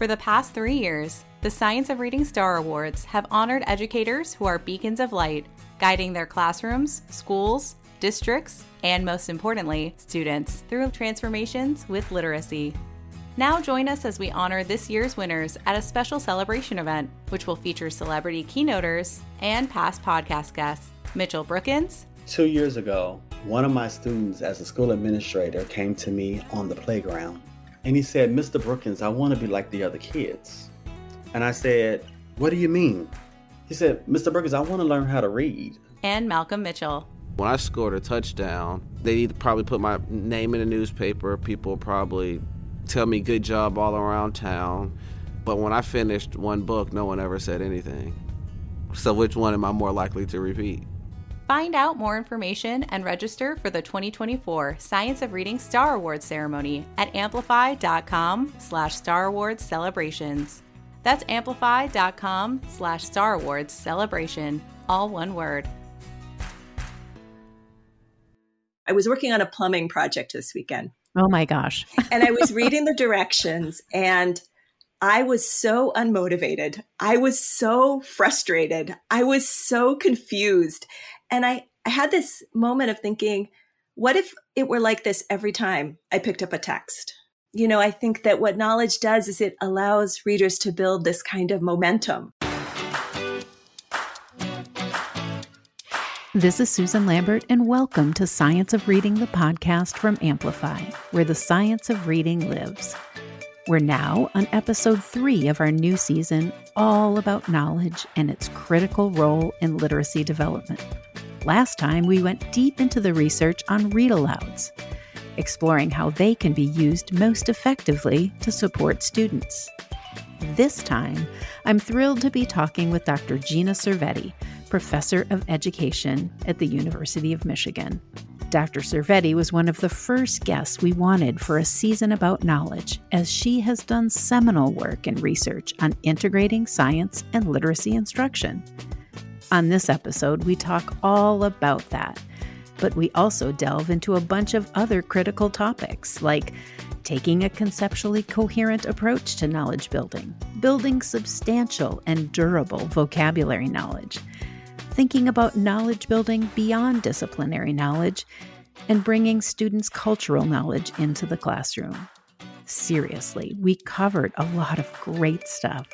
For the past three years, the Science of Reading Star Awards have honored educators who are beacons of light, guiding their classrooms, schools, districts, and most importantly, students through transformations with literacy. Now join us as we honor this year's winners at a special celebration event, which will feature celebrity keynoters and past podcast guests. Mitchell Brookins. Two years ago, one of my students as a school administrator came to me on the playground and he said, Mr. Brookins, I want to be like the other kids. And I said, What do you mean? He said, Mr. Brookins, I want to learn how to read. And Malcolm Mitchell. When I scored a touchdown, they'd probably put my name in the newspaper. People probably tell me good job all around town. But when I finished one book, no one ever said anything. So which one am I more likely to repeat? Find out more information and register for the 2024 Science of Reading Star Awards ceremony at amplify.com slash Star Awards celebrations. That's amplify.com slash Star Awards celebration, all one word. I was working on a plumbing project this weekend. Oh my gosh. and I was reading the directions and I was so unmotivated. I was so frustrated. I was so confused. And I, I had this moment of thinking, what if it were like this every time I picked up a text? You know, I think that what knowledge does is it allows readers to build this kind of momentum. This is Susan Lambert, and welcome to Science of Reading, the podcast from Amplify, where the science of reading lives. We're now on episode three of our new season, all about knowledge and its critical role in literacy development. Last time, we went deep into the research on read alouds, exploring how they can be used most effectively to support students. This time, I'm thrilled to be talking with Dr. Gina Cervetti professor of education at the University of Michigan. Dr. Cervetti was one of the first guests we wanted for a season about knowledge, as she has done seminal work and research on integrating science and literacy instruction. On this episode, we talk all about that, but we also delve into a bunch of other critical topics like taking a conceptually coherent approach to knowledge building, building substantial and durable vocabulary knowledge thinking about knowledge building beyond disciplinary knowledge, and bringing students' cultural knowledge into the classroom. Seriously, we covered a lot of great stuff.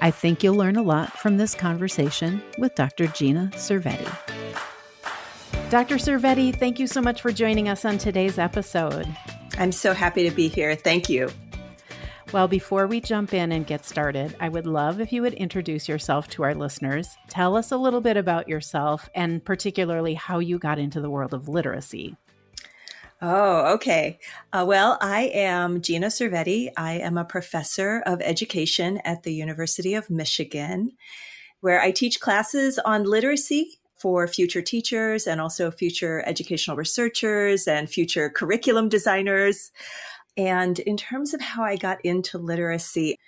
I think you'll learn a lot from this conversation with Dr. Gina Cervetti. Dr. Cervetti, thank you so much for joining us on today's episode. I'm so happy to be here. Thank you. Well, before we jump in and get started, I would love if you would introduce yourself to our listeners. Tell us a little bit about yourself and particularly how you got into the world of literacy. Oh, okay. Uh, well, I am Gina Cervetti. I am a professor of education at the University of Michigan, where I teach classes on literacy for future teachers and also future educational researchers and future curriculum designers. And in terms of how I got into literacy,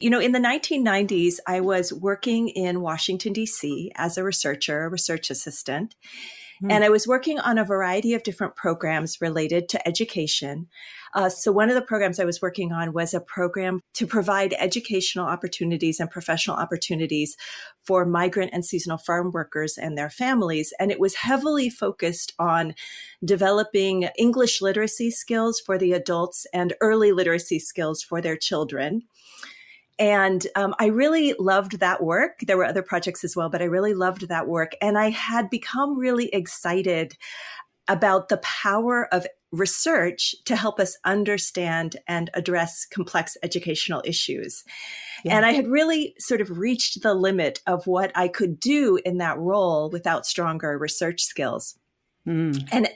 you know, in the 1990s, I was working in Washington, D.C. as a researcher, a research assistant. Mm. And I was working on a variety of different programs related to education. Uh, so, one of the programs I was working on was a program to provide educational opportunities and professional opportunities for migrant and seasonal farm workers and their families. And it was heavily focused on developing English literacy skills for the adults and early literacy skills for their children. And um, I really loved that work. There were other projects as well, but I really loved that work. And I had become really excited about the power of research to help us understand and address complex educational issues. Yeah. And I had really sort of reached the limit of what I could do in that role without stronger research skills. Mm. And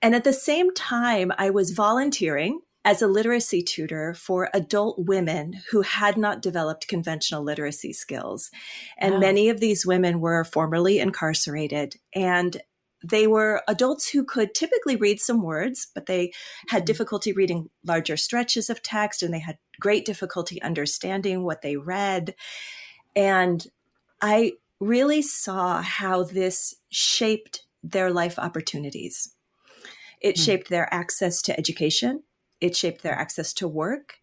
and at the same time I was volunteering as a literacy tutor for adult women who had not developed conventional literacy skills. And wow. many of these women were formerly incarcerated and they were adults who could typically read some words, but they had mm-hmm. difficulty reading larger stretches of text and they had great difficulty understanding what they read. And I really saw how this shaped their life opportunities. It mm. shaped their access to education, it shaped their access to work,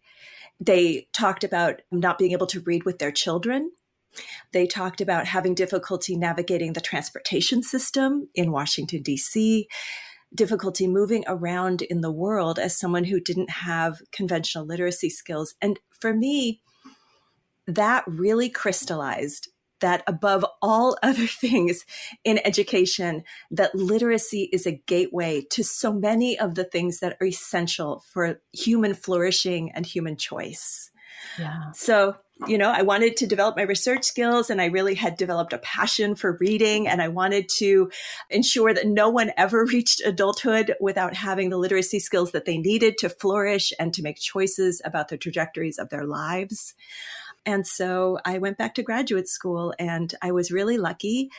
They talked about not being able to read with their children. They talked about having difficulty navigating the transportation system in Washington, D.C., difficulty moving around in the world as someone who didn't have conventional literacy skills. And for me, that really crystallized that above all other things in education, that literacy is a gateway to so many of the things that are essential for human flourishing and human choice. Yeah. So, you know, I wanted to develop my research skills and I really had developed a passion for reading and I wanted to ensure that no one ever reached adulthood without having the literacy skills that they needed to flourish and to make choices about the trajectories of their lives. And so I went back to graduate school and I was really lucky.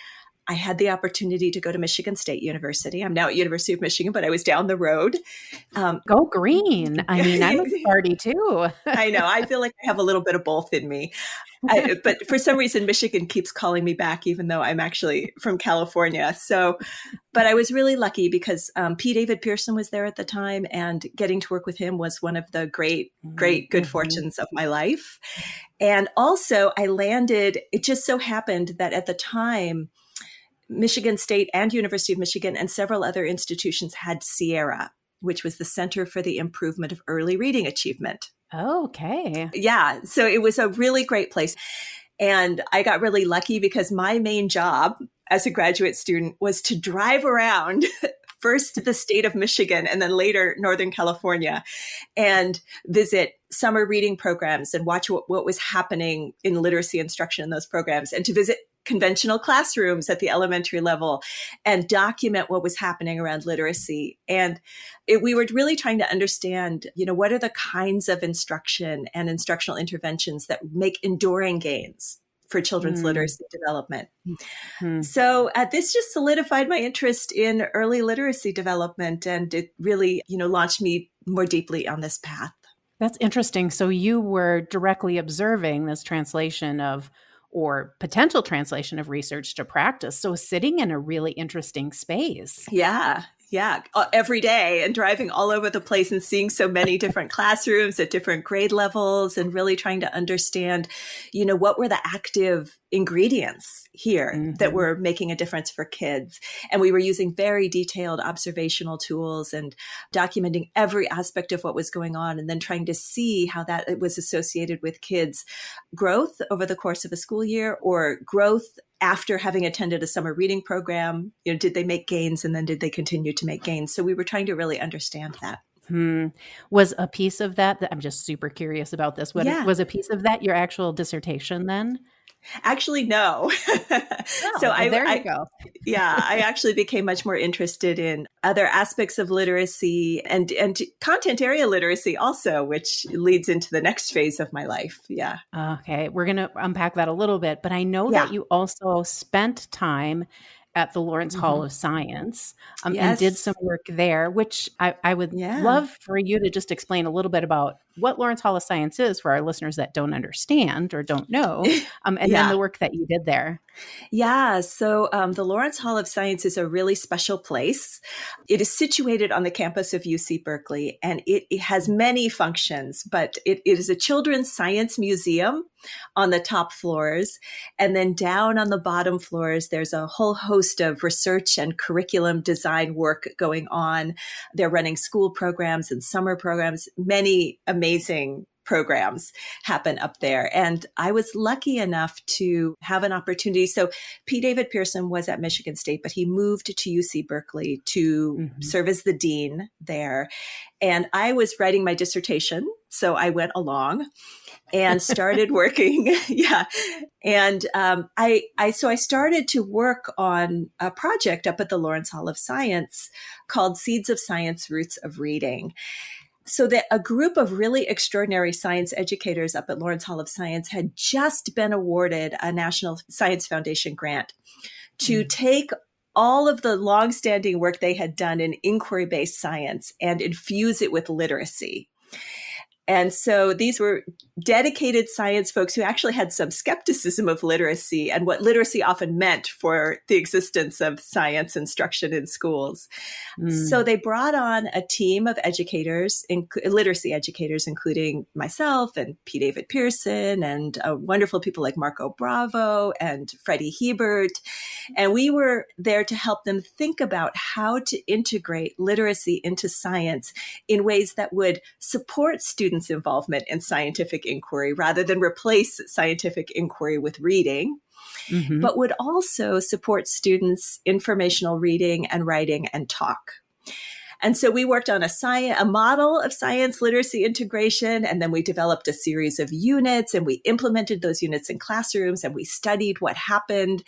I had the opportunity to go to Michigan State University. I'm now at University of Michigan, but I was down the road. Um, go green! I mean, I'm a party too. I know. I feel like I have a little bit of both in me. I, but for some reason, Michigan keeps calling me back, even though I'm actually from California. So, but I was really lucky because um, P. David Pearson was there at the time, and getting to work with him was one of the great, great good mm-hmm. fortunes of my life. And also, I landed. It just so happened that at the time. Michigan State and University of Michigan and several other institutions had CIERA, which was the Center for the Improvement of Early Reading Achievement. Okay. Yeah. So it was a really great place. And I got really lucky because my main job as a graduate student was to drive around first the state of Michigan and then later Northern California and visit summer reading programs and watch what, what was happening in literacy instruction in those programs and to visit conventional classrooms at the elementary level and document what was happening around literacy. And it, we were really trying to understand, you know, what are the kinds of instruction and instructional interventions that make enduring gains for children's mm. literacy development. Mm. So uh, this just solidified my interest in early literacy development and it really, you know, launched me more deeply on this path. That's interesting. So you were directly observing this translation of or potential translation of research to practice. So sitting in a really interesting space. Yeah yeah, uh, every day and driving all over the place and seeing so many different classrooms at different grade levels and really trying to understand, you know, what were the active ingredients here mm-hmm. that were making a difference for kids. And we were using very detailed observational tools and documenting every aspect of what was going on and then trying to see how that was associated with kids' growth over the course of a school year or growth after having attended a summer reading program, you know, did they make gains and then did they continue to make gains? So we were trying to really understand that. Hmm. Was a piece of that, that I'm just super curious about this. What yeah. was a piece of that your actual dissertation then? Actually, no. So I, there you I, go. yeah, I actually became much more interested in other aspects of literacy and and content area literacy also, which leads into the next phase of my life. Yeah. Okay, we're gonna unpack that a little bit, but I know yeah. that you also spent time at the Lawrence mm-hmm. Hall of Science um, yes. and did some work there, which I, I would yeah. love for you to just explain a little bit about what Lawrence Hall of Science is for our listeners that don't understand or don't know, um, and yeah. then the work that you did there. Yeah, so um, the Lawrence Hall of Science is a really special place. It is situated on the campus of UC Berkeley, and it, it has many functions, but it, it is a children's science museum on the top floors. And then down on the bottom floors, there's a whole host of research and curriculum design work going on. They're running school programs and summer programs, many amazing programs happen up there. And I was lucky enough to have an opportunity. So P. David Pearson was at Michigan State, but he moved to UC Berkeley to mm-hmm. serve as the dean there. And I was writing my dissertation. So I went along and started working. yeah. And um, I, I, so I started to work on a project up at the Lawrence Hall of Science called Seeds of Science, Roots of Reading so that a group of really extraordinary science educators up at Lawrence Hall of Science had just been awarded a National Science Foundation grant to mm. take all of the longstanding work they had done in inquiry based science and infuse it with literacy. And so these were dedicated science folks who actually had some skepticism of literacy and what literacy often meant for the existence of science instruction in schools. Mm. So they brought on a team of educators, literacy educators, including myself and P. David Pearson and uh, wonderful people like Marco Bravo and Freddy Hiebert. And we were there to help them think about how to integrate literacy into science in ways that would support students' involvement in scientific inquiry rather than replace scientific inquiry with reading. Mm-hmm. But would also support students' informational reading and writing and talk. And so we worked on a science, a model of science literacy integration. And then we developed a series of units and we implemented those units in classrooms and we studied what happened.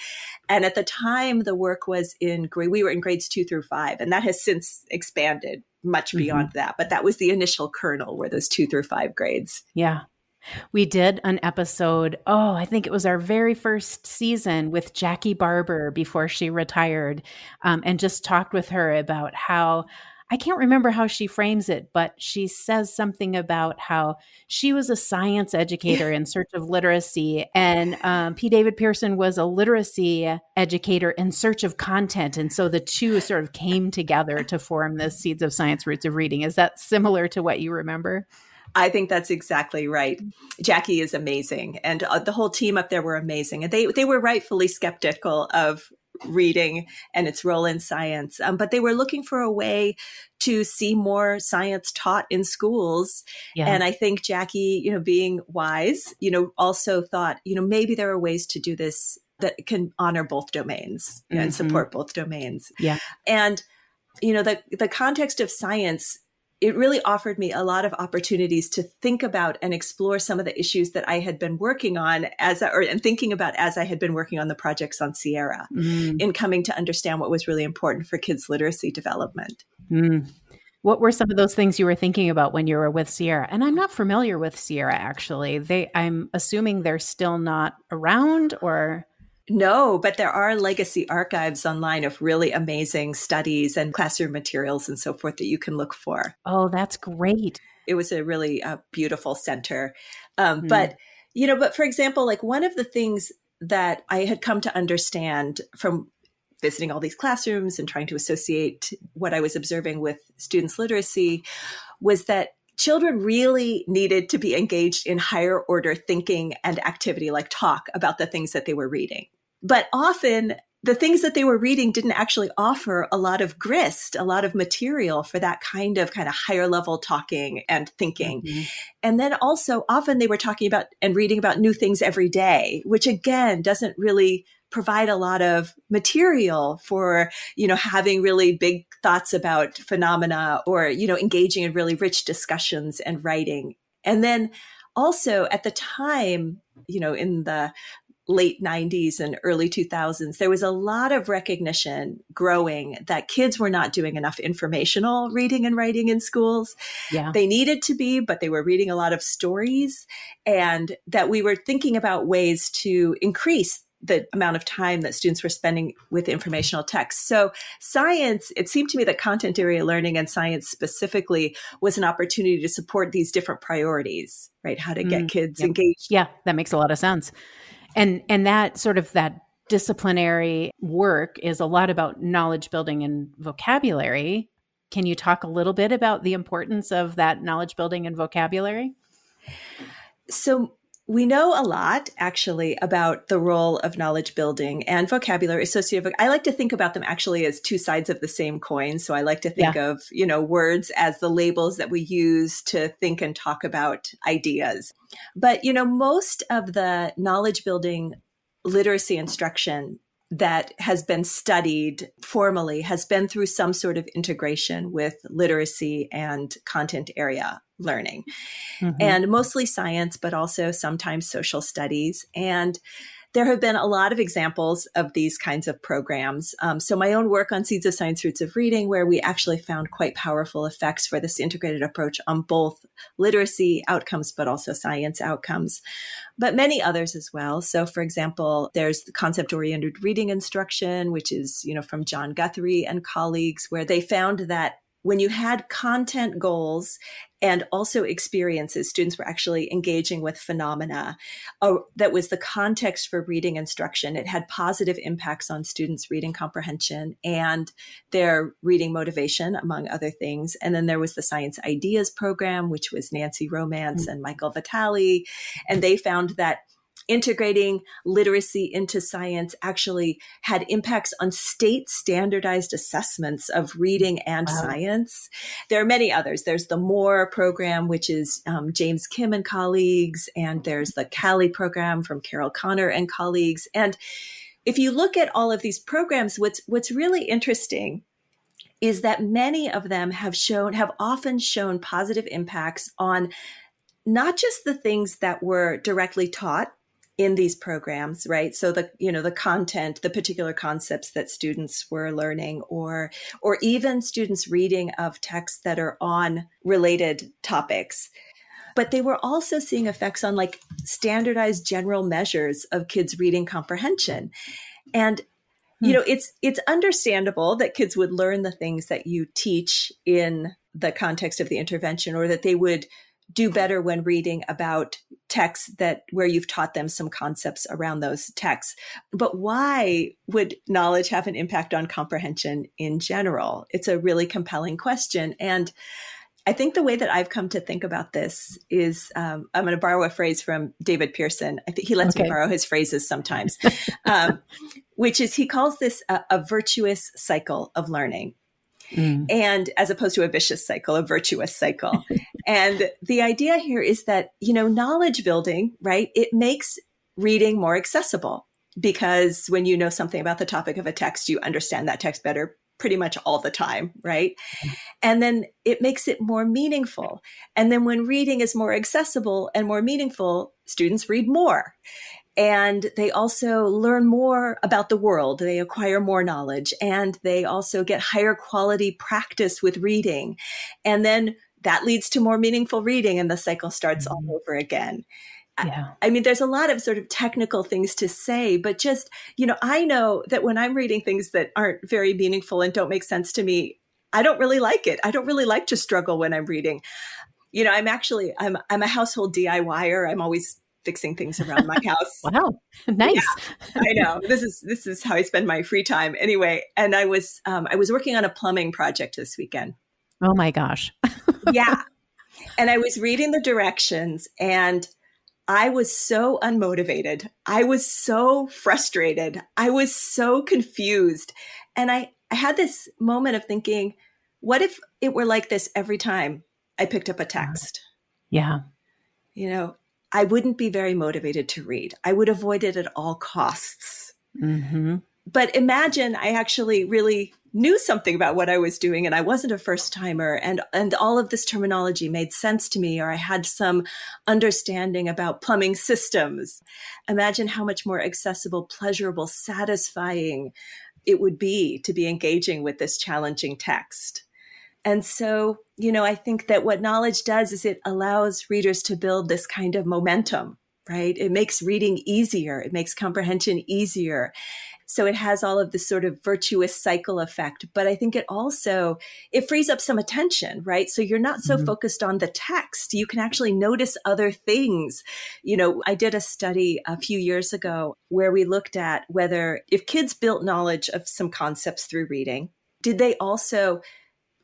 And at the time, the work was in grade, we were in grades two through five, and that has since expanded much mm-hmm. beyond mm-hmm. that. But that was the initial kernel were those two through five grades. Yeah. We did an episode, oh, I think it was our very first season with Jackie Barber before she retired, um, and just talked with her about how I can't remember how she frames it, but she says something about how she was a science educator in search of literacy, and um, P. David Pearson was a literacy educator in search of content. And so the two sort of came together to form the Seeds of Science Roots of Reading. Is that similar to what you remember? I think that's exactly right. Jackie is amazing, and uh, the whole team up there were amazing, and they they were rightfully skeptical of reading and its role in science. Um, but they were looking for a way to see more science taught in schools. Yeah. And I think Jackie, you know, being wise, you know, also thought, you know, maybe there are ways to do this that can honor both domains mm-hmm. and support both domains. Yeah. And, you know, the, the context of science it really offered me a lot of opportunities to think about and explore some of the issues that I had been working on as I, or and thinking about as I had been working on the projects on CIERA mm. in coming to understand what was really important for kids literacy development. Mm. What were some of those things you were thinking about when you were with CIERA? And I'm not familiar with CIERA actually. They I'm assuming they're still not around or no, but there are legacy archives online of really amazing studies and classroom materials and so forth that you can look for. Oh, that's great. It was a really uh, beautiful center. Um, mm. But, you know, but for example, like one of the things that I had come to understand from visiting all these classrooms and trying to associate what I was observing with students' literacy was that children really needed to be engaged in higher order thinking and activity like talk about the things that they were reading. But often the things that they were reading didn't actually offer a lot of grist, a lot of material for that kind of kind of higher level talking and thinking. Mm-hmm. And then also often they were talking about and reading about new things every day, which again doesn't really provide a lot of material for, you know, having really big thoughts about phenomena or, you know, engaging in really rich discussions and writing. And then also at the time, you know, in the late 90s and early 2000s, there was a lot of recognition growing that kids were not doing enough informational reading and writing in schools. Yeah. They needed to be, but they were reading a lot of stories, and that we were thinking about ways to increase the amount of time that students were spending with informational text. So, science, it seemed to me that content area learning and science specifically was an opportunity to support these different priorities, right? How to get mm, kids yep. engaged. Yeah, that makes a lot of sense and and that sort of that disciplinary work is a lot about knowledge building and vocabulary. Can you talk a little bit about the importance of that knowledge building and vocabulary? So we know a lot actually about the role of knowledge building and vocabulary associated i like to think about them actually as two sides of the same coin. So i like to think yeah. of you know words as the labels that we use to think and talk about ideas. But, you know, most of the knowledge building literacy instruction that has been studied formally has been through some sort of integration with literacy and content area learning mm-hmm. and mostly science but also sometimes social studies and there have been a lot of examples of these kinds of programs. Um, so, my own work on Seeds of Science Roots of Reading, where we actually found quite powerful effects for this integrated approach on both literacy outcomes, but also science outcomes, but many others as well. So, for example, there's the concept oriented reading instruction, which is, you know, from John Guthrie and colleagues, where they found that when you had content goals and also experiences. Students were actually engaging with phenomena uh, that was the context for reading instruction. It had positive impacts on students' reading comprehension and their reading motivation, among other things. And then there was the Science Ideas program, which was Nancy Romance mm-hmm. and Michael Vitale. And they found that integrating literacy into science actually had impacts on state standardized assessments of reading and wow. science. There are many others. There's the MORE program, which is um, James Kim and colleagues, and there's the CALI program from Carol Connor and colleagues. And if you look at all of these programs, what's what's really interesting is that many of them have shown have often shown positive impacts on not just the things that were directly taught in these programs right? So the you know the content the particular concepts that students were learning or or even students reading of texts that are on related topics. But they were also seeing effects on like standardized general measures of kids reading comprehension. And you hmm. know it's it's understandable that kids would learn the things that you teach in the context of the intervention or that they would do better when reading about texts that where you've taught them some concepts around those texts. But why would knowledge have an impact on comprehension in general? It's a really compelling question. And I think the way that I've come to think about this is um, I'm going to borrow a phrase from David Pearson. I think he lets okay. me borrow his phrases sometimes, um, which is he calls this a, a virtuous cycle of learning. Mm. and as opposed to a vicious cycle, a virtuous cycle. and the idea here is that, you know, knowledge building, right? It makes reading more accessible because when you know something about the topic of a text, you understand that text better pretty much all the time, right? And then it makes it more meaningful. And then when reading is more accessible and more meaningful, students read more and they also learn more about the world. They acquire more knowledge and they also get higher quality practice with reading. And then that leads to more meaningful reading and the cycle starts mm-hmm. all over again. Yeah. I, mean, there's a lot of sort of technical things to say, but just, you know, I know that when I'm reading things that aren't very meaningful and don't make sense to me, I don't really like it. I don't really like to struggle when I'm reading. You know, I'm actually I'm I'm a household DIYer. I'm always fixing things around my house. wow, nice. Yeah, I know this is this is how I spend my free time anyway. And I was um, I was working on a plumbing project this weekend. Oh my gosh. yeah, and I was reading the directions and. I was so unmotivated. I was so frustrated. I was so confused. And I, I had this moment of thinking, what if it were like this every time I picked up a text? Yeah. You know, I wouldn't be very motivated to read. I would avoid it at all costs. Mm-hmm. But imagine I actually really knew something about what I was doing and I wasn't a first timer and and all of this terminology made sense to me or I had some understanding about plumbing systems. Imagine how much more accessible, pleasurable, satisfying it would be to be engaging with this challenging text. And so, you know, I think that what knowledge does is it allows readers to build this kind of momentum, right? It makes reading easier. It makes comprehension easier. So it has all of this sort of virtuous cycle effect. But I think it also, it frees up some attention, right? So you're not so mm-hmm. focused on the text. You can actually notice other things. You know, I did a study a few years ago where we looked at whether if kids built knowledge of some concepts through reading, did they also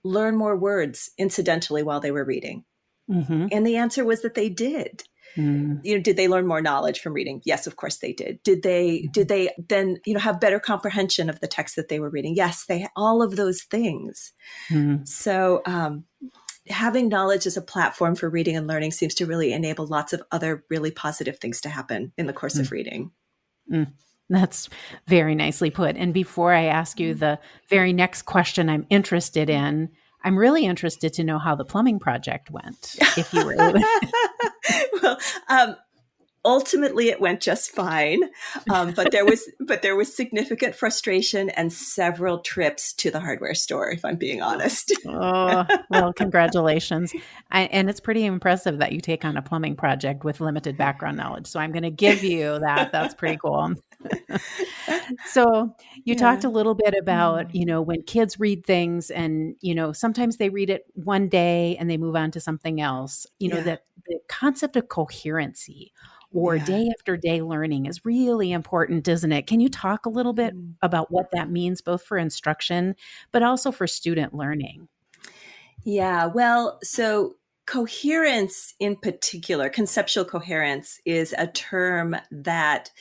learn more words incidentally while they were reading? Mm-hmm. And the answer was that they did. Mm. You know, did they learn more knowledge from reading? Yes, of course they did. Did they mm-hmm. did they then, you know, have better comprehension of the text that they were reading? Yes, they all of those things. Mm. So um having knowledge as a platform for reading and learning seems to really enable lots of other really positive things to happen in the course mm. of reading. Mm. That's very nicely put. And before I ask you the very next question I'm interested in, I'm really interested to know how the plumbing project went. If you were well, um, ultimately it went just fine. Um, but there was but there was significant frustration and several trips to the hardware store if i'm being honest. Oh well congratulations. I, and it's pretty impressive that you take on a plumbing project with limited background knowledge. So i'm going to give you that. That's pretty cool so you yeah. talked a little bit about mm-hmm. you know when kids read things and you know sometimes they read it one day and they move on to something else you know yeah. that the concept of coherency or yeah. day after day learning is really important, isn't it? Can you talk a little bit mm. about what that means, both for instruction, but also for student learning? Yeah, well, so coherence in particular, conceptual coherence, is a term that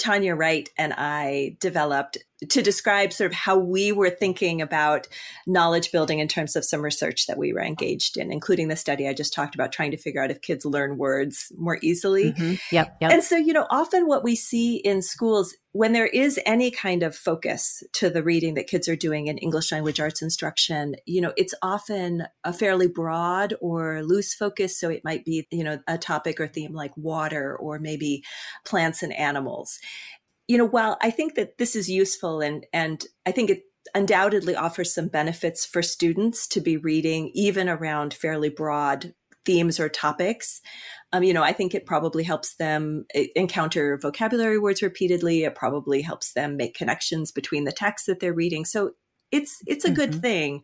Tanya Wright and I developed to describe sort of how we were thinking about knowledge building in terms of some research that we were engaged in, including the study I just talked about, trying to figure out if kids learn words more easily. Mm-hmm. Yep, yep. And so, you know, often what we see in schools when there is any kind of focus to the reading that kids are doing in English language arts instruction, you know, it's often a fairly broad or loose focus. So it might be, you know, a topic or theme like water or maybe plants and animals you know, while I think that this is useful and and I think it undoubtedly offers some benefits for students to be reading even around fairly broad themes or topics. Um, you know, I think it probably helps them encounter vocabulary words repeatedly. It probably helps them make connections between the texts that they're reading. So it's it's a mm-hmm. good thing.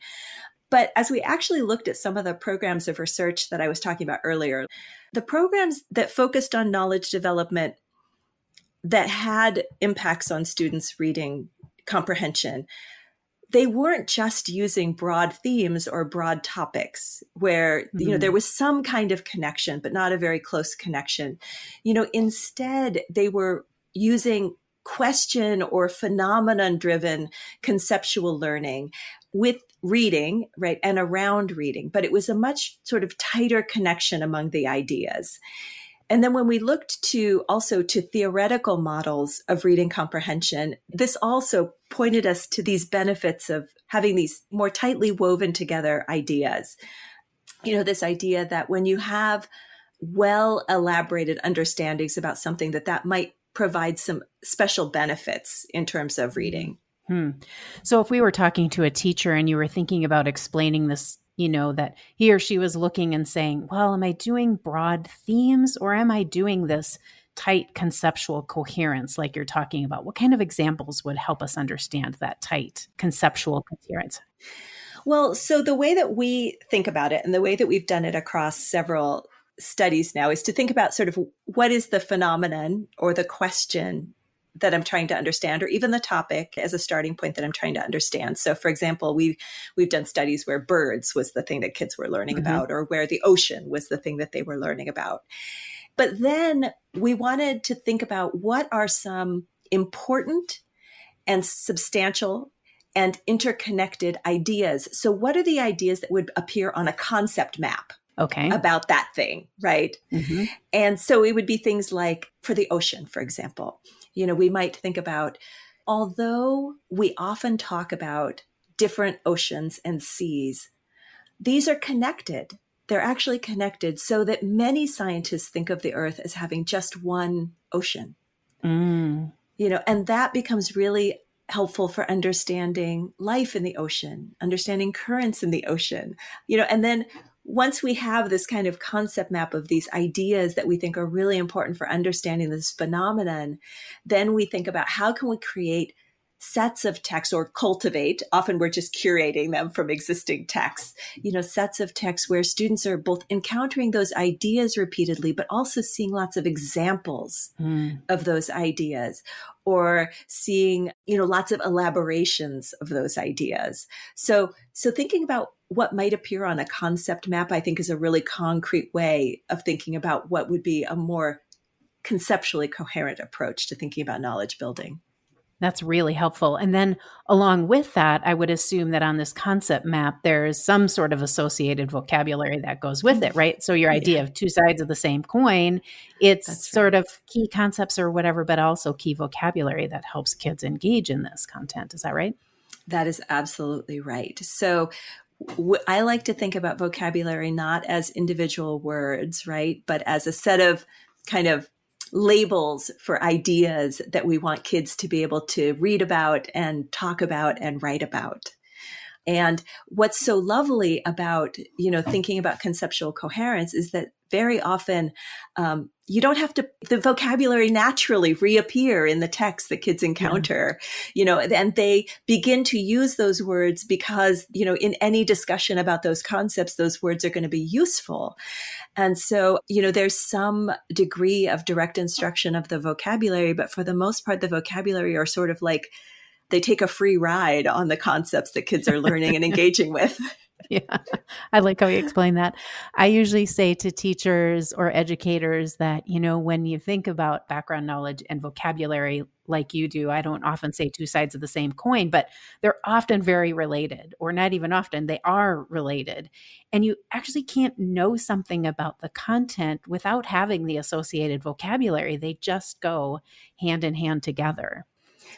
But as we actually looked at some of the programs of research that I was talking about earlier, the programs that focused on knowledge development that had impacts on students' reading comprehension they weren't just using broad themes or broad topics where mm-hmm. you know there mm-hmm. was some kind of connection but not a very close connection you know instead they were using question or phenomenon driven conceptual learning with reading right and around reading but it was a much sort of tighter connection among the ideas and then when we looked to also to theoretical models of reading comprehension, this also pointed us to these benefits of having these more tightly woven together ideas. You know, this idea that when you have well elaborated understandings about something that that might provide some special benefits in terms of reading. Hmm. So if we were talking to a teacher and you were thinking about explaining this you know, that he or she was looking and saying, well, am I doing broad themes or am I doing this tight conceptual coherence like you're talking about? What kind of examples would help us understand that tight conceptual coherence? Well, so the way that we think about it and the way that we've done it across several studies now is to think about sort of what is the phenomenon or the question that I'm trying to understand, or even the topic as a starting point that I'm trying to understand. So, for example, we we've done studies where birds was the thing that kids were learning mm-hmm. about, or where the ocean was the thing that they were learning about. But then we wanted to think about what are some important and substantial and interconnected ideas. So, what are the ideas that would appear on a concept map? okay about that thing right mm-hmm. and so it would be things like for the ocean for example you know, we might think about, although we often talk about different oceans and seas, these are connected. They're actually connected so that many scientists think of the earth as having just one ocean. Mm. You know, and that becomes really helpful for understanding life in the ocean, understanding currents in the ocean, you know, and then once we have this kind of concept map of these ideas that we think are really important for understanding this phenomenon, then we think about how can we create sets of texts or cultivate often we're just curating them from existing texts you know sets of texts where students are both encountering those ideas repeatedly but also seeing lots of examples mm. of those ideas or seeing you know lots of elaborations of those ideas so so thinking about what might appear on a concept map i think is a really concrete way of thinking about what would be a more conceptually coherent approach to thinking about knowledge building that's really helpful. And then along with that, I would assume that on this concept map, there's some sort of associated vocabulary that goes with it, right? So your idea yeah. of two sides of the same coin, it's That's sort right. of key concepts or whatever, but also key vocabulary that helps kids engage in this content. Is that right? That is absolutely right. So I like to think about vocabulary not as individual words, right? But as a set of kind of labels for ideas that we want kids to be able to read about and talk about and write about. And what's so lovely about, you know, thinking about conceptual coherence is that very often um, you don't have to the vocabulary naturally reappear in the text that kids encounter yeah. you know and they begin to use those words because you know in any discussion about those concepts those words are going to be useful and so you know there's some degree of direct instruction of the vocabulary but for the most part the vocabulary are sort of like they take a free ride on the concepts that kids are learning and engaging with. yeah, I like how you explain that. I usually say to teachers or educators that, you know, when you think about background knowledge and vocabulary like you do, I don't often say two sides of the same coin, but they're often very related, or not even often, they are related. And you actually can't know something about the content without having the associated vocabulary. They just go hand in hand together.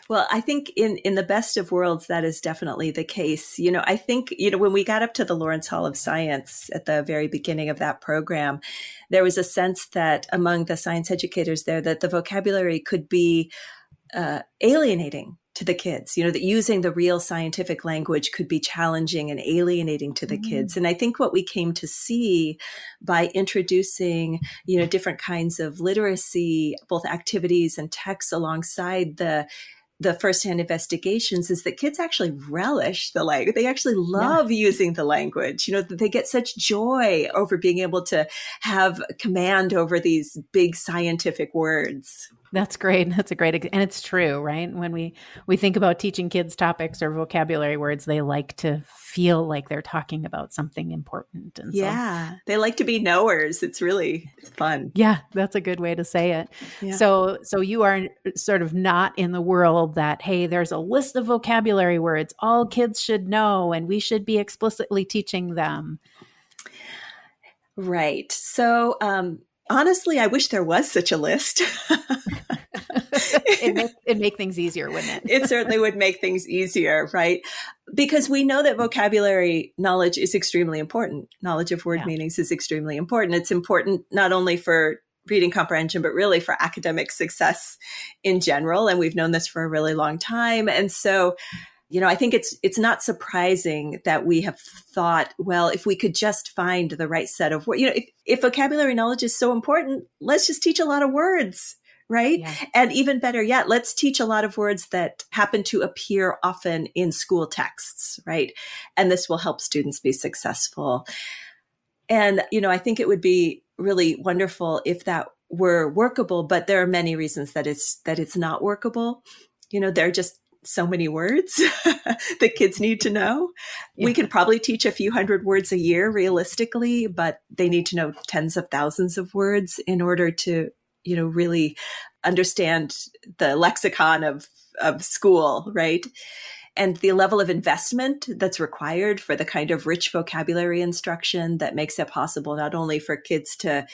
Well, I think in in the best of worlds, that is definitely the case. You know, I think you know when we got up to the Lawrence Hall of Science at the very beginning of that program, there was a sense that among the science educators there that the vocabulary could be uh, alienating to the kids you know that using the real scientific language could be challenging and alienating to the mm. kids and i think what we came to see by introducing you know different kinds of literacy both activities and texts alongside the the firsthand investigations is that kids actually relish the language. They actually love yeah. using the language. You know, they get such joy over being able to have command over these big scientific words. That's great. That's a great, and it's true, right? When we we think about teaching kids topics or vocabulary words, they like to feel like they're talking about something important. And yeah, so, they like to be knowers. It's really fun. Yeah, that's a good way to say it. Yeah. So, so you are sort of not in the world that hey, there's a list of vocabulary words all kids should know, and we should be explicitly teaching them. Right. So, um, honestly, I wish there was such a list. it make it make things easier, wouldn't it? it certainly would make things easier, right? Because we know that vocabulary knowledge is extremely important. Knowledge of word yeah. meanings is extremely important. It's important not only for reading comprehension, but really for academic success in general. And we've known this for a really long time. And so you know, I think it's it's not surprising that we have thought, well, if we could just find the right set of words, you know, if, if vocabulary knowledge is so important, let's just teach a lot of words, right? Yeah. And even better yet, let's teach a lot of words that happen to appear often in school texts, right? And this will help students be successful. And you know, I think it would be really wonderful if that were workable, but there are many reasons that it's that it's not workable. You know, there are just so many words that kids need to know. Yeah. We can probably teach a few hundred words a year realistically, but they need to know tens of thousands of words in order to, you know, really understand the lexicon of of school, right? And the level of investment that's required for the kind of rich vocabulary instruction that makes it possible not only for kids to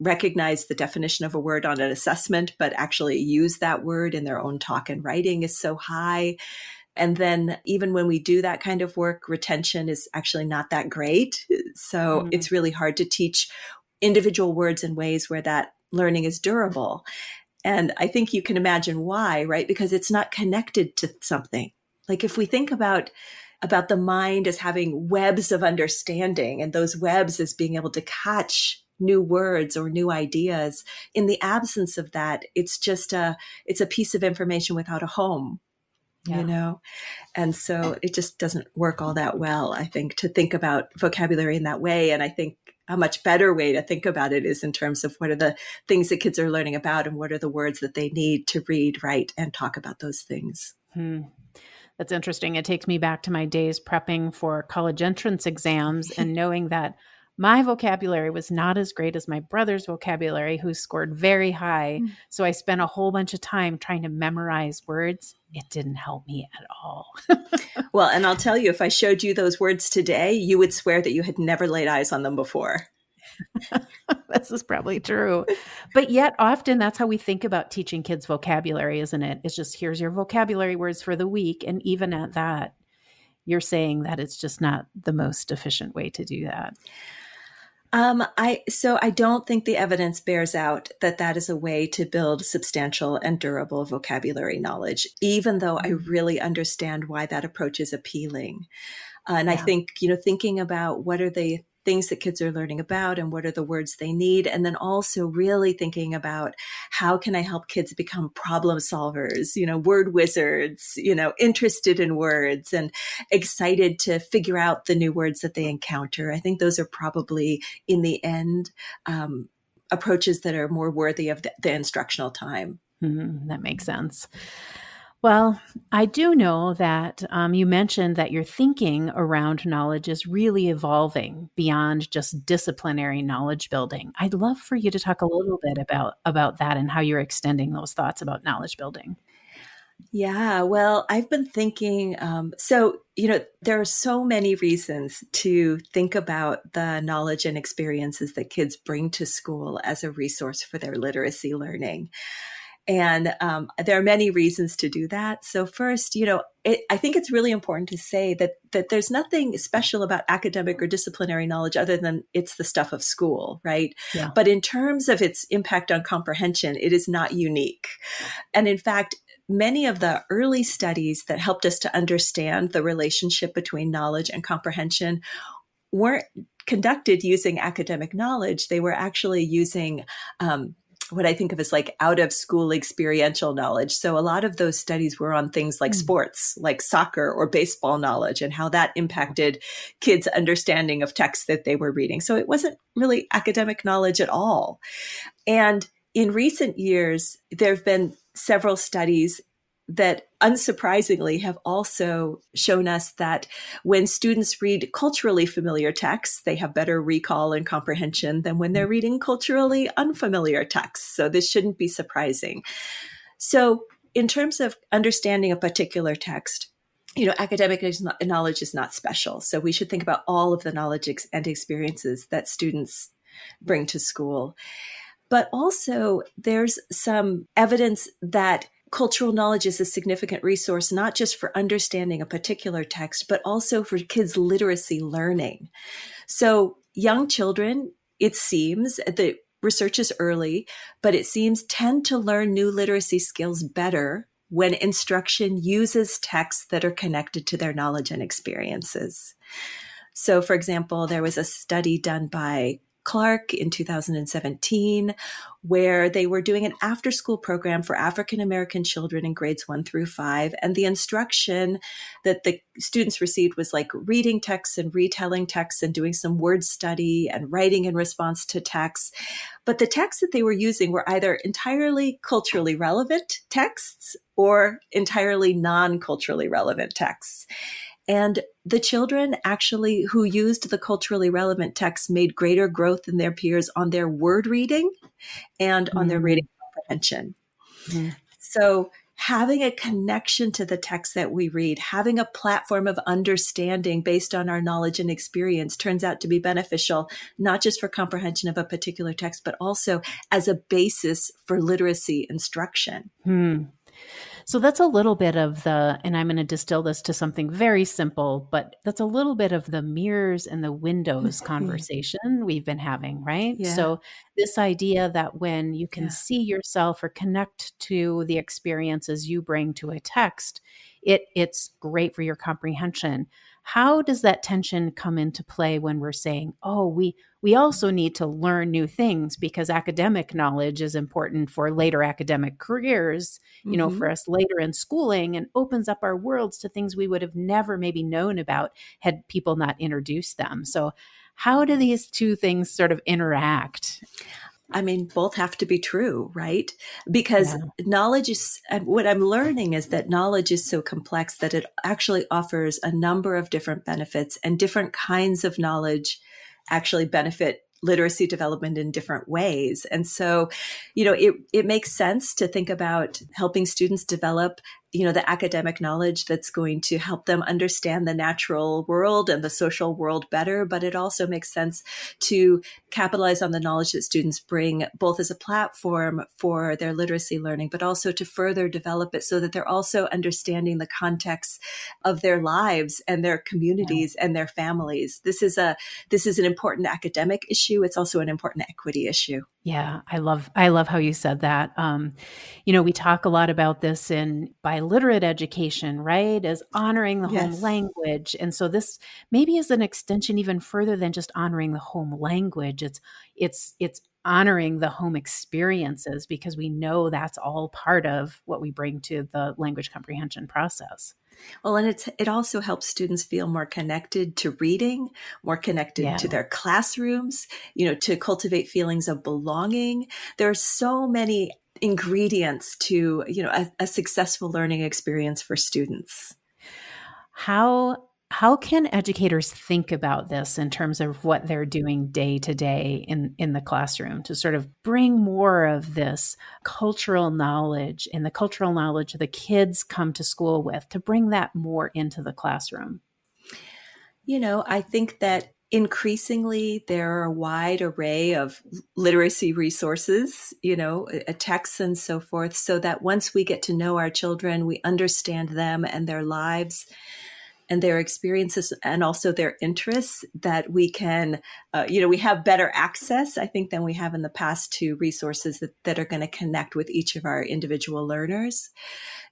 recognize the definition of a word on an assessment, but actually use that word in their own talk and writing is so high. And then even when we do that kind of work, retention is actually not that great. So mm-hmm. it's really hard to teach individual words in ways where that learning is durable. And I think you can imagine why, right? Because it's not connected to something. Like if we think about about the mind as having webs of understanding and those webs as being able to catch new words or new ideas. In the absence of that, it's just a it's a piece of information without a home. Yeah. You know? And so it just doesn't work all that well, I think, to think about vocabulary in that way. And I think a much better way to think about it is in terms of what are the things that kids are learning about and what are the words that they need to read, write, and talk about those things. Hmm. That's interesting. It takes me back to my days prepping for college entrance exams and knowing that my vocabulary was not as great as my brother's vocabulary, who scored very high. Mm. So I spent a whole bunch of time trying to memorize words. It didn't help me at all. well, and I'll tell you, if I showed you those words today, you would swear that you had never laid eyes on them before. this is probably true. But yet, often that's how we think about teaching kids vocabulary, isn't it? It's just here's your vocabulary words for the week. And even at that, you're saying that it's just not the most efficient way to do that. Um, I so I don't think the evidence bears out that that is a way to build substantial and durable vocabulary knowledge. Even though I mm-hmm. really understand why that approach is appealing, uh, and yeah. I think you know thinking about what are the things that kids are learning about and what are the words they need. And then also really thinking about how can I help kids become problem solvers, you know, word wizards, you know, interested in words and excited to figure out the new words that they encounter. I think those are probably in the end, um, approaches that are more worthy of the, the instructional time. Mm-hmm. That makes sense. Well, I do know that um, you mentioned that your thinking around knowledge is really evolving beyond just disciplinary knowledge building. I'd love for you to talk a little bit about about that and how you're extending those thoughts about knowledge building. Yeah, well, I've been thinking. Um, so, you know, there are so many reasons to think about the knowledge and experiences that kids bring to school as a resource for their literacy learning. And um, there are many reasons to do that. So first, you know, it, I think it's really important to say that that there's nothing special about academic or disciplinary knowledge other than it's the stuff of school, right? Yeah. But in terms of its impact on comprehension, it is not unique. And in fact, many of the early studies that helped us to understand the relationship between knowledge and comprehension weren't conducted using academic knowledge. They were actually using um, what I think of as like out of school experiential knowledge. So a lot of those studies were on things like mm. sports, like soccer or baseball knowledge and how that impacted kids' understanding of texts that they were reading. So it wasn't really academic knowledge at all. And in recent years, there have been several studies that unsurprisingly have also shown us that when students read culturally familiar texts, they have better recall and comprehension than when they're reading culturally unfamiliar texts. So this shouldn't be surprising. So in terms of understanding a particular text, you know, academic knowledge is not special. So we should think about all of the knowledge and experiences that students bring to school. But also, there's some evidence that cultural knowledge is a significant resource, not just for understanding a particular text, but also for kids' literacy learning. So, young children, it seems, the research is early, but it seems tend to learn new literacy skills better when instruction uses texts that are connected to their knowledge and experiences. So, for example, there was a study done by Clark in 2017, where they were doing an after school program for African American children in grades one through five. And the instruction that the students received was like reading texts and retelling texts and doing some word study and writing in response to texts. But the texts that they were using were either entirely culturally relevant texts or entirely non culturally relevant texts. And the children actually who used the culturally relevant texts made greater growth than their peers on their word reading and mm-hmm. on their mm. reading comprehension. Mm-hmm. So having a connection to the text that we read, having a platform of understanding based on our knowledge and experience turns out to be beneficial, not just for comprehension of a particular text, but also as a basis for literacy instruction. Hmm. So that's a little bit of the, and I'm going to distill this to something very simple, but that's a little bit of the mirrors and the windows conversation we've been having, right? Yeah. So this idea that when you can yeah. see yourself or connect to the experiences you bring to a text, it it's great for your comprehension how does that tension come into play when we're saying oh we we also need to learn new things because academic knowledge is important for later academic careers you mm-hmm. know for us later in schooling and opens up our worlds to things we would have never maybe known about had people not introduced them so how do these two things sort of interact I mean, both have to be true, right? Because yeah. knowledge is what I'm learning is that knowledge is so complex that it actually offers a number of different benefits and different kinds of knowledge actually benefit literacy development in different ways. And so, you know, it, it makes sense to think about helping students develop you know the academic knowledge that's going to help them understand the natural world and the social world better but it also makes sense to capitalize on the knowledge that students bring both as a platform for their literacy learning but also to further develop it so that they're also understanding the context of their lives and their communities yeah. and their families. This is a this is an important academic issue. It's also an important equity issue yeah, I love I love how you said that. Um, you know, we talk a lot about this in biliterate education, right? As honoring the yes. home language, and so this maybe is an extension even further than just honoring the home language. It's it's it's honoring the home experiences because we know that's all part of what we bring to the language comprehension process. Well, and it's it also helps students feel more connected to reading, more connected yeah. to their classrooms, you know, to cultivate feelings of belonging. There are so many ingredients to, you know, a, a successful learning experience for students. How how can educators think about this in terms of what they're doing day to day in in the classroom to sort of bring more of this cultural knowledge and the cultural knowledge the kids come to school with to bring that more into the classroom? You know i think that increasingly there are a wide array of literacy resources you know texts and so forth so that once we get to know our children we understand them and their lives and their experiences and also their interests that we can, uh, you know, we have better access, I think, than we have in the past to resources that, that are going to connect with each of our individual learners.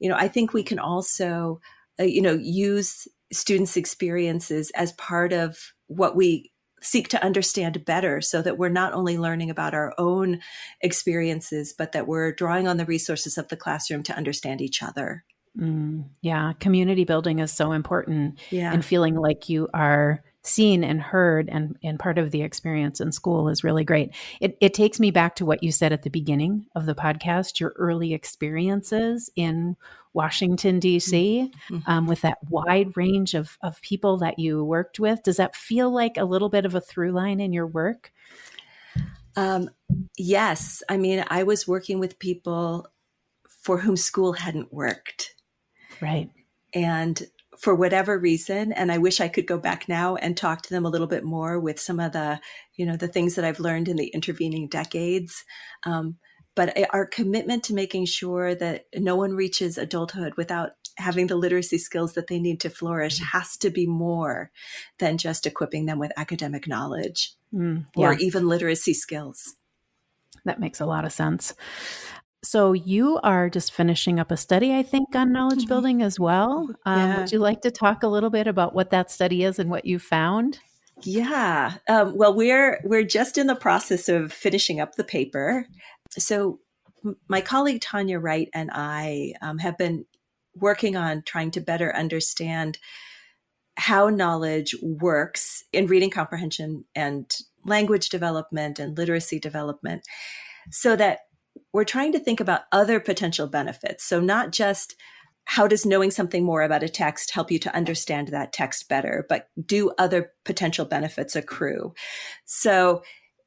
You know, I think we can also, uh, you know, use students' experiences as part of what we seek to understand better so that we're not only learning about our own experiences, but that we're drawing on the resources of the classroom to understand each other. Mm, yeah, community building is so important. Yeah. And feeling like you are seen and heard and, and part of the experience in school is really great. It, it takes me back to what you said at the beginning of the podcast, your early experiences in Washington, D.C., mm-hmm. um, with that wide range of, of people that you worked with. Does that feel like a little bit of a through line in your work? Um, yes. I mean, I was working with people for whom school hadn't worked. Right. And for whatever reason, and I wish I could go back now and talk to them a little bit more with some of the, you know, the things that I've learned in the intervening decades. Um, but our commitment to making sure that no one reaches adulthood without having the literacy skills that they need to flourish mm-hmm. has to be more than just equipping them with academic knowledge mm, yeah. or even literacy skills. That makes a lot of sense. So you are just finishing up a study, I think, on knowledge mm-hmm. building as well. Um, yeah. Would you like to talk a little bit about what that study is and what you found? Yeah. Um, well, we're we're just in the process of finishing up the paper. So my colleague Tanya Wright and I um, have been working on trying to better understand how knowledge works in reading comprehension and language development and literacy development so that we're trying to think about other potential benefits. So, not just how does knowing something more about a text help you to understand that text better, but do other potential benefits accrue? So,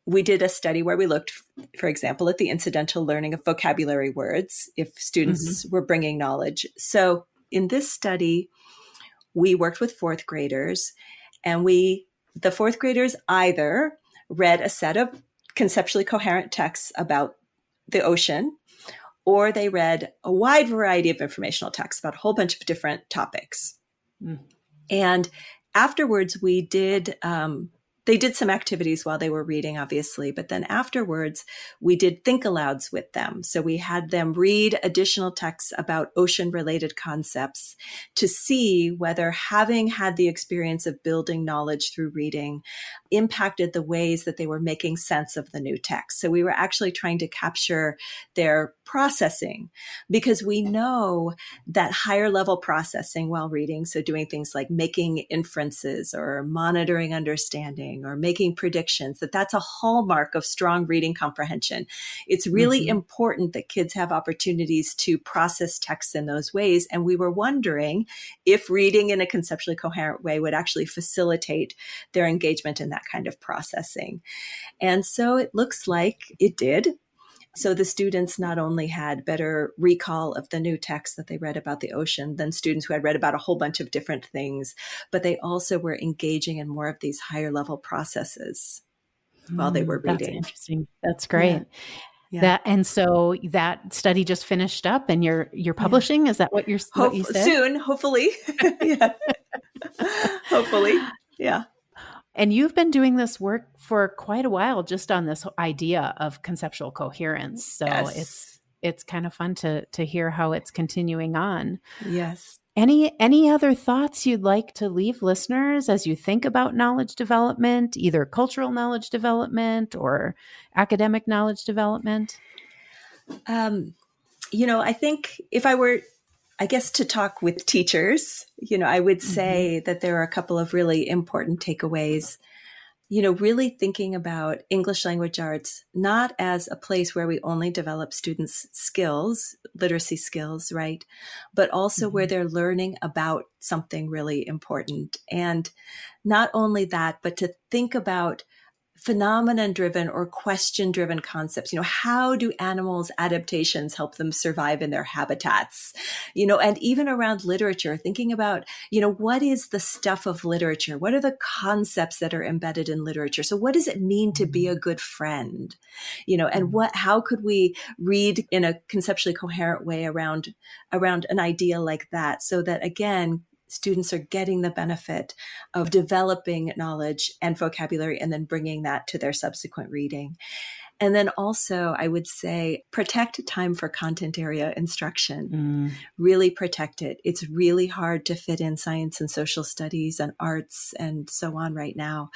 we did a study where we looked, for example, at the incidental learning of vocabulary words if students mm-hmm. were bringing knowledge. So, in this study, we worked with fourth graders and we, the fourth graders either read a set of conceptually coherent texts about the ocean, or they read a wide variety of informational texts about a whole bunch of different topics. Mm. And afterwards, we did um, they did some activities while they were reading, obviously, but then afterwards, we did think alouds with them. So we had them read additional texts about ocean related concepts to see whether having had the experience of building knowledge through reading impacted the ways that they were making sense of the new text. So we were actually trying to capture their processing because we know that higher level processing while reading, so doing things like making inferences or monitoring understanding or making predictions, that that's a hallmark of strong reading comprehension. It's really mm-hmm. important that kids have opportunities to process texts in those ways. And we were wondering if reading in a conceptually coherent way would actually facilitate their engagement in that kind of processing. And so it looks like it did. So the students not only had better recall of the new text that they read about the ocean than students who had read about a whole bunch of different things, but they also were engaging in more of these higher level processes while they mm, were reading. That's interesting. That's great. Yeah. Yeah. That and so that study just finished up, and you're you're publishing. Is that what you're Hope, what you soon? Hopefully, yeah. hopefully, yeah. And you've been doing this work for quite a while, just on this idea of conceptual coherence. So Yes. it's it's kind of fun to to hear how it's continuing on. Yes. Any any other thoughts you'd like to leave listeners as you think about knowledge development, either cultural knowledge development or academic knowledge development? Um, you know, I think if I were, I guess, to talk with teachers, you know, I would mm-hmm. say that there are a couple of really important takeaways. You know, really thinking about English language arts not as a place where we only develop students' skills, literacy skills, right? But also where mm-hmm. they're learning about something really important. And not only that, but to think about phenomenon driven or question driven concepts. You know, how do animals' adaptations help them survive in their habitats? You know, and even around literature, thinking about, you know, what is the stuff of literature? What are the concepts that are embedded in literature? So what does it mean to be mm-hmm. a good friend? You know, and mm-hmm. what, how could we read in a conceptually coherent way around, around an idea like that so that again, students are getting the benefit of developing knowledge and vocabulary and then bringing that to their subsequent reading. And then also, I would say protect time for content area instruction. Mm, Really protect it. It's really hard to fit in science and social studies and arts and so on right now.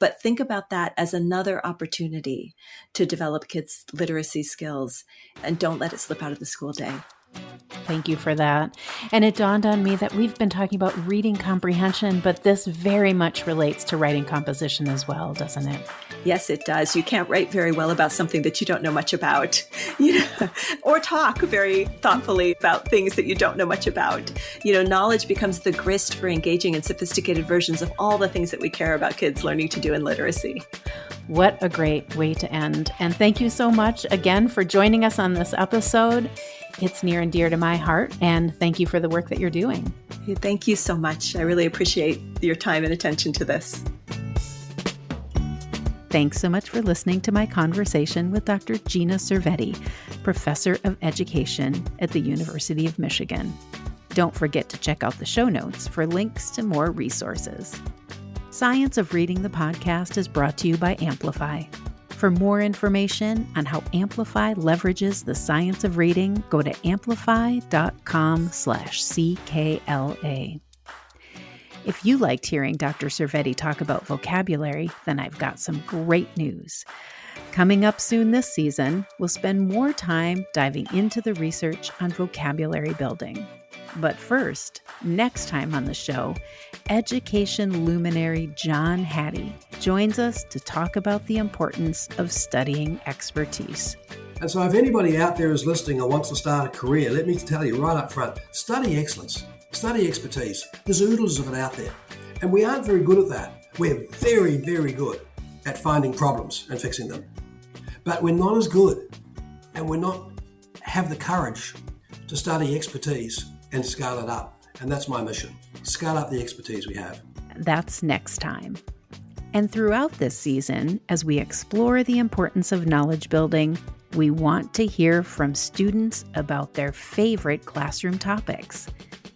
But think about that as another opportunity to develop kids' literacy skills and don't let it slip out of the school day. Thank you for that. And it dawned on me that we've been talking about reading comprehension, but this very much relates to writing composition as well, doesn't it? Yes, it does. You can't write very well about something that you don't know much about, you know, or talk very thoughtfully about things that you don't know much about. You know, knowledge becomes the grist for engaging in sophisticated versions of all the things that we care about kids learning to do in literacy. What a great way to end. And thank you so much again for joining us on this episode. It's near and dear to my heart, and thank you for the work that you're doing. Thank you so much. I really appreciate your time and attention to this. Thanks so much for listening to my conversation with Dr. Gina Cervetti, Professor of Education at the University of Michigan. Don't forget to check out the show notes for links to more resources. Science of Reading the podcast is brought to you by Amplify. For more information on how Amplify leverages the science of reading, go to amplify.com/ckla. If you liked hearing Dr. Cervetti talk about vocabulary, then I've got some great news. Coming up soon this season, we'll spend more time diving into the research on vocabulary building. But first, next time on the show, education luminary John Hattie joins us to talk about the importance of studying expertise. And so, if anybody out there is listening and wants to start a career, let me tell you right up front study excellence, study expertise. There's oodles of it out there. And we aren't very good at that. We're very, very good at finding problems and fixing them. But we're not as good and we're not have the courage to study expertise and scale it up. And that's my mission scale up the expertise we have. That's next time. And throughout this season, as we explore the importance of knowledge building, we want to hear from students about their favorite classroom topics.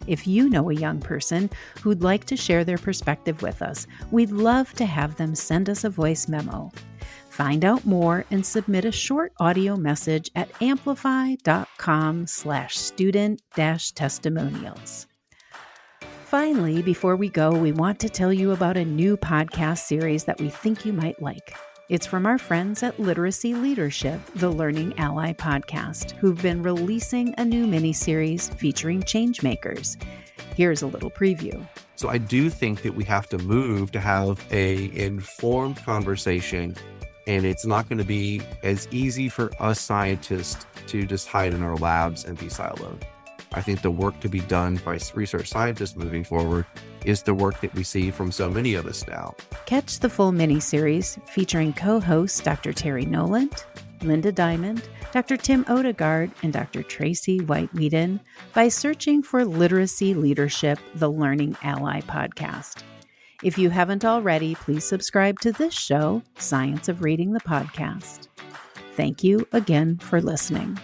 If you know a young person who'd like to share their perspective with us, we'd love to have them send us a voice memo. Find out more and submit a short audio message at amplify.com slash student dash testimonials. Finally, before we go, we want to tell you about a new podcast series that we think you might like. It's from our friends at Literacy Leadership, the Learning Ally podcast, who've been releasing a new mini series featuring changemakers. Here's a little preview. So I do think that we have to move to have a informed conversation and it's not going to be as easy for us scientists to just hide in our labs and be siloed. I think the work to be done by research scientists moving forward is the work that we see from so many of us now. Catch the full mini series featuring co host Dr. Terrie Noland, Linda Diamond, Dr. Tim Odegard, and Dr. Tracy White Weeden by searching for Literacy Leadership, the Learning Ally podcast. If you haven't already, please subscribe to this show, Science of Reading the Podcast. Thank you again for listening.